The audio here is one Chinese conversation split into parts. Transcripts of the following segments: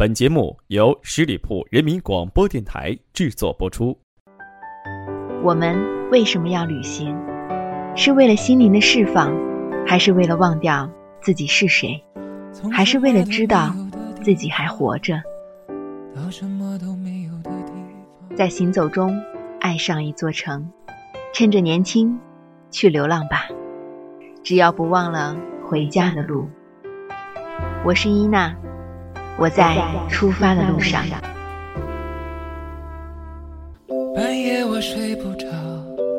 本节目由十里铺人民广播电台制作播出。我们为什么要旅行？是为了心灵的释放，还是为了忘掉自己是谁？还是为了知道自己还活着？在行走中爱上一座城，趁着年轻去流浪吧，只要不忘了回家的路。我是伊娜。我在出发的路上。半夜我睡不着，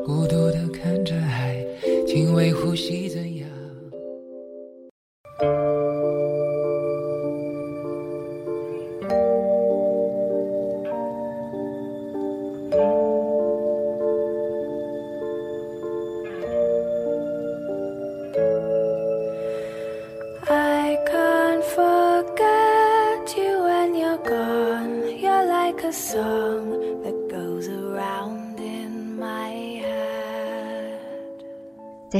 孤独的看着海，轻微呼吸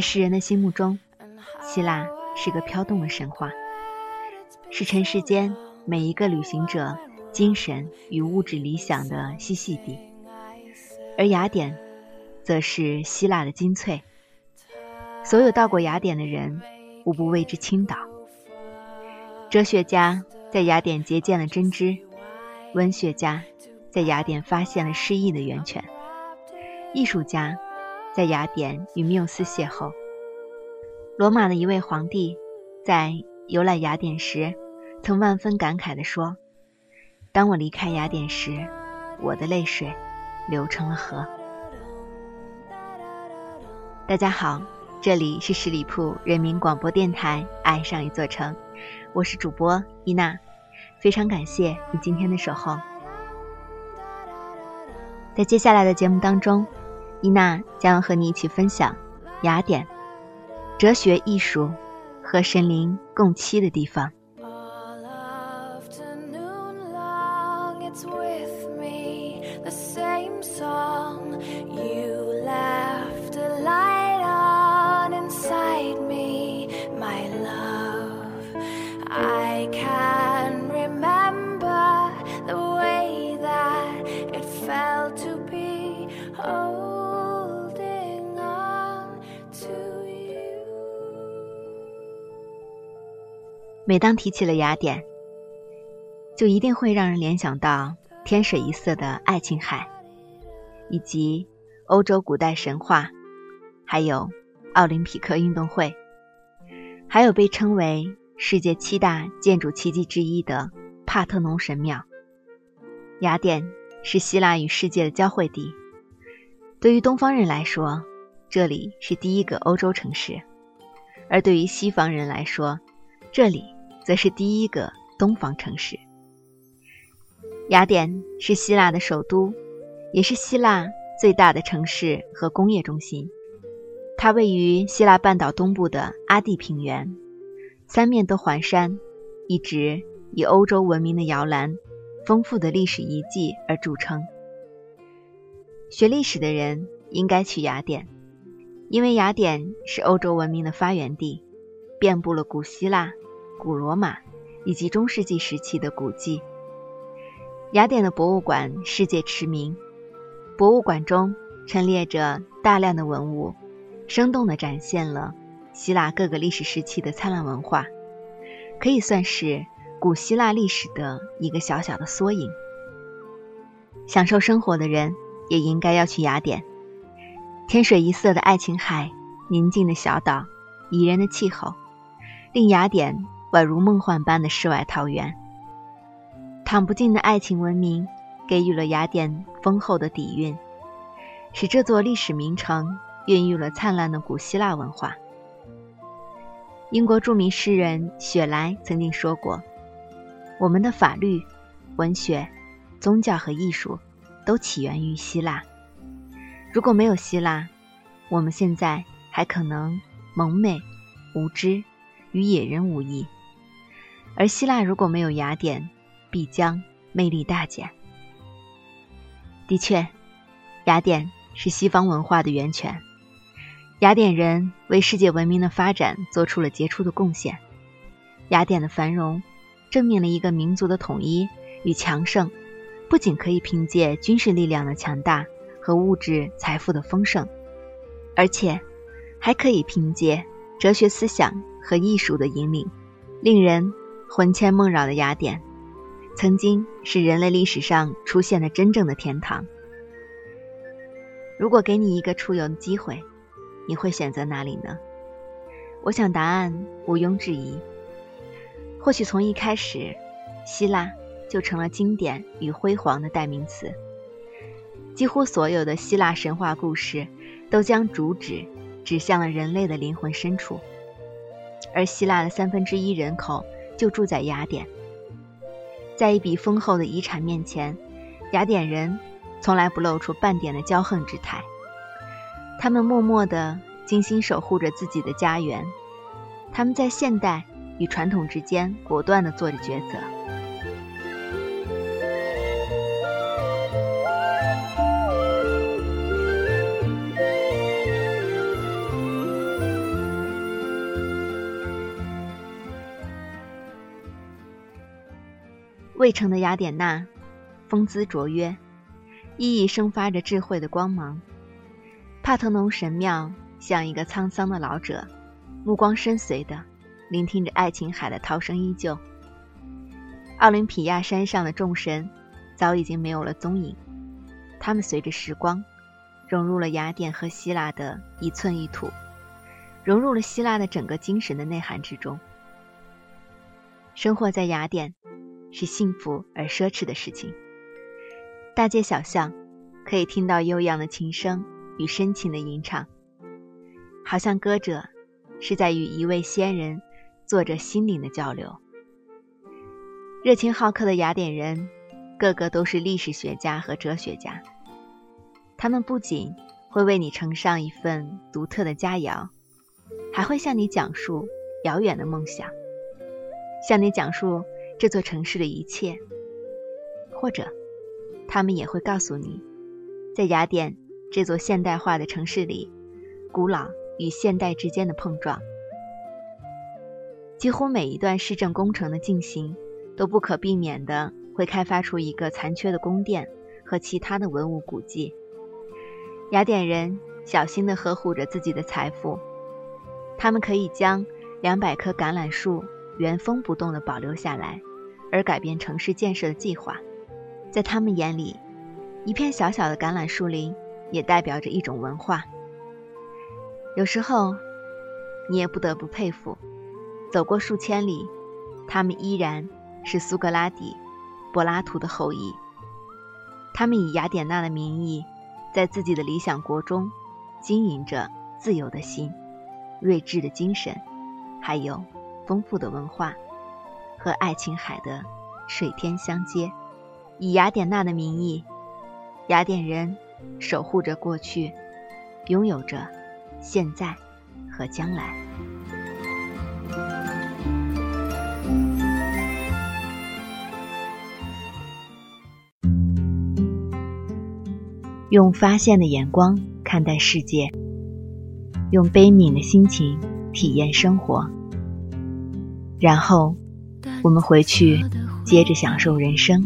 在世人的心目中，希腊是个飘动的神话，是尘世间每一个旅行者精神与物质理想的栖息地；而雅典，则是希腊的精粹。所有到过雅典的人，无不为之倾倒。哲学家在雅典结见了真知，文学家在雅典发现了诗意的源泉，艺术家。在雅典与缪斯邂逅。罗马的一位皇帝在游览雅典时，曾万分感慨地说：“当我离开雅典时，我的泪水流成了河。”大家好，这里是十里铺人民广播电台《爱上一座城》，我是主播伊娜，非常感谢你今天的守候。在接下来的节目当中。伊娜将和你一起分享雅典，哲学、艺术和神灵共栖的地方。每当提起了雅典，就一定会让人联想到天水一色的爱琴海，以及欧洲古代神话，还有奥林匹克运动会，还有被称为世界七大建筑奇迹之一的帕特农神庙。雅典是希腊与世界的交汇地，对于东方人来说，这里是第一个欧洲城市；而对于西方人来说，这里则是第一个东方城市。雅典是希腊的首都，也是希腊最大的城市和工业中心。它位于希腊半岛东部的阿蒂平原，三面都环山，一直以欧洲文明的摇篮、丰富的历史遗迹而著称。学历史的人应该去雅典，因为雅典是欧洲文明的发源地，遍布了古希腊。古罗马以及中世纪时期的古迹，雅典的博物馆世界驰名。博物馆中陈列着大量的文物，生动地展现了希腊各个历史时期的灿烂文化，可以算是古希腊历史的一个小小的缩影。享受生活的人也应该要去雅典。天水一色的爱琴海，宁静的小岛，宜人的气候，令雅典。宛如梦幻般的世外桃源，淌不尽的爱情文明给予了雅典丰厚的底蕴，使这座历史名城孕育了灿烂的古希腊文化。英国著名诗人雪莱曾经说过：“我们的法律、文学、宗教和艺术都起源于希腊。如果没有希腊，我们现在还可能蒙昧、无知，与野人无异。”而希腊如果没有雅典，必将魅力大减。的确，雅典是西方文化的源泉，雅典人为世界文明的发展做出了杰出的贡献。雅典的繁荣，证明了一个民族的统一与强盛，不仅可以凭借军事力量的强大和物质财富的丰盛，而且还可以凭借哲学思想和艺术的引领，令人魂牵梦绕的雅典，曾经是人类历史上出现的真正的天堂。如果给你一个出游的机会，你会选择哪里呢？我想答案毋庸置疑。或许从一开始，希腊就成了经典与辉煌的代名词。几乎所有的希腊神话故事都将主旨指向了人类的灵魂深处，而希腊的三分之一人口就住在雅典。在一笔丰厚的遗产面前，雅典人从来不露出半点的骄横之态。他们默默地、精心守护着自己的家园。他们在现代与传统之间果断地做着抉择。渭城的雅典娜，风姿卓约，熠熠生发着智慧的光芒。帕特农神庙像一个沧桑的老者，目光深邃的聆听着爱琴海的涛声依旧。奥林匹亚山上的众神早已经没有了踪影，他们随着时光融入了雅典和希腊的一寸一土，融入了希腊的整个精神的内涵之中。生活在雅典是幸福而奢侈的事情，大街小巷可以听到悠扬的琴声。与深情的吟唱，好像歌者是在与一位仙人做着心灵的交流。热情好客的雅典人，个个都是历史学家和哲学家。他们不仅会为你呈上一份独特的佳肴，还会向你讲述遥远的梦想，向你讲述这座城市的一切。或者，他们也会告诉你，在雅典。这座现代化的城市里，古老与现代之间的碰撞，几乎每一段市政工程的进行，都不可避免的会开发出一个残缺的宫殿和其他的文物古迹。雅典人小心地呵护着自己的财富，他们可以将两百棵橄榄树原封不动地保留下来，而改变城市建设的计划。在他们眼里，一片小小的橄榄树林。也代表着一种文化。有时候，你也不得不佩服，走过数千里，他们依然是苏格拉底、柏拉图的后裔。他们以雅典娜的名义，在自己的理想国中，经营着自由的心、睿智的精神，还有丰富的文化和爱琴海的水天相接。以雅典娜的名义，雅典人。守护着过去，拥有着现在和将来。用发现的眼光看待世界，用悲悯的心情体验生活，然后我们回去接着享受人生。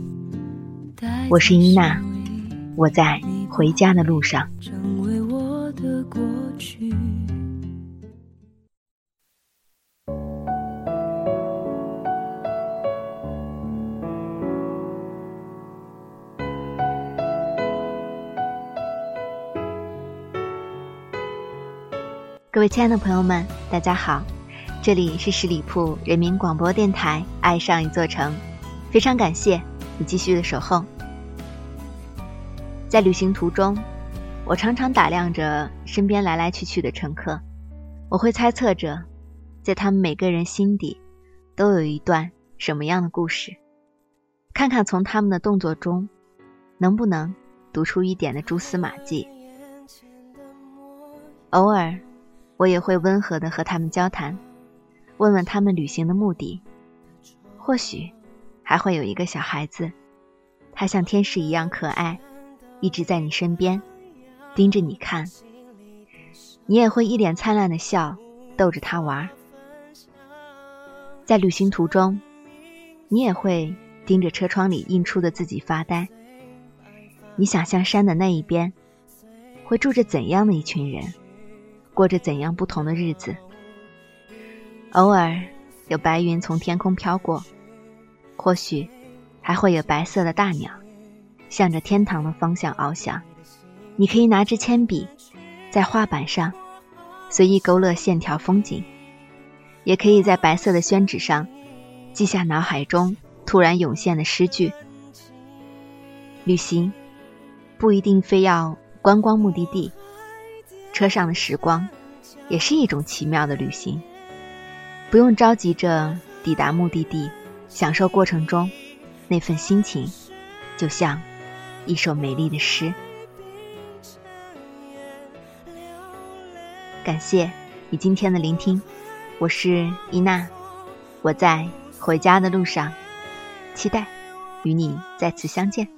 我是伊娜，我在。回家的路上。各位亲爱的朋友们，大家好，这里是十里铺人民广播电台《爱上一座城》，非常感谢你继续的守候。在旅行途中，我常常打量着身边来来去去的乘客，我会猜测着，在他们每个人心底，都有一段什么样的故事，看看从他们的动作中，能不能读出一点的蛛丝马迹。偶尔，我也会温和的和他们交谈，问问他们旅行的目的，或许还会有一个小孩子，他像天使一样可爱。一直在你身边，盯着你看，你也会一脸灿烂的笑，逗着他玩。在旅行途中，你也会盯着车窗里映出的自己发呆。你想象山的那一边，会住着怎样的一群人，过着怎样不同的日子？偶尔有白云从天空飘过，或许还会有白色的大鸟，向着天堂的方向翱翔。你可以拿支铅笔，在画板上随意勾勒线条风景，也可以在白色的宣纸上记下脑海中突然涌现的诗句。旅行不一定非要观光目的地，车上的时光也是一种奇妙的旅行。不用着急着抵达目的地，享受过程中那份心情，就像一首美丽的诗。感谢你今天的聆听，我是伊娜，我在回家的路上，期待与你再次相见。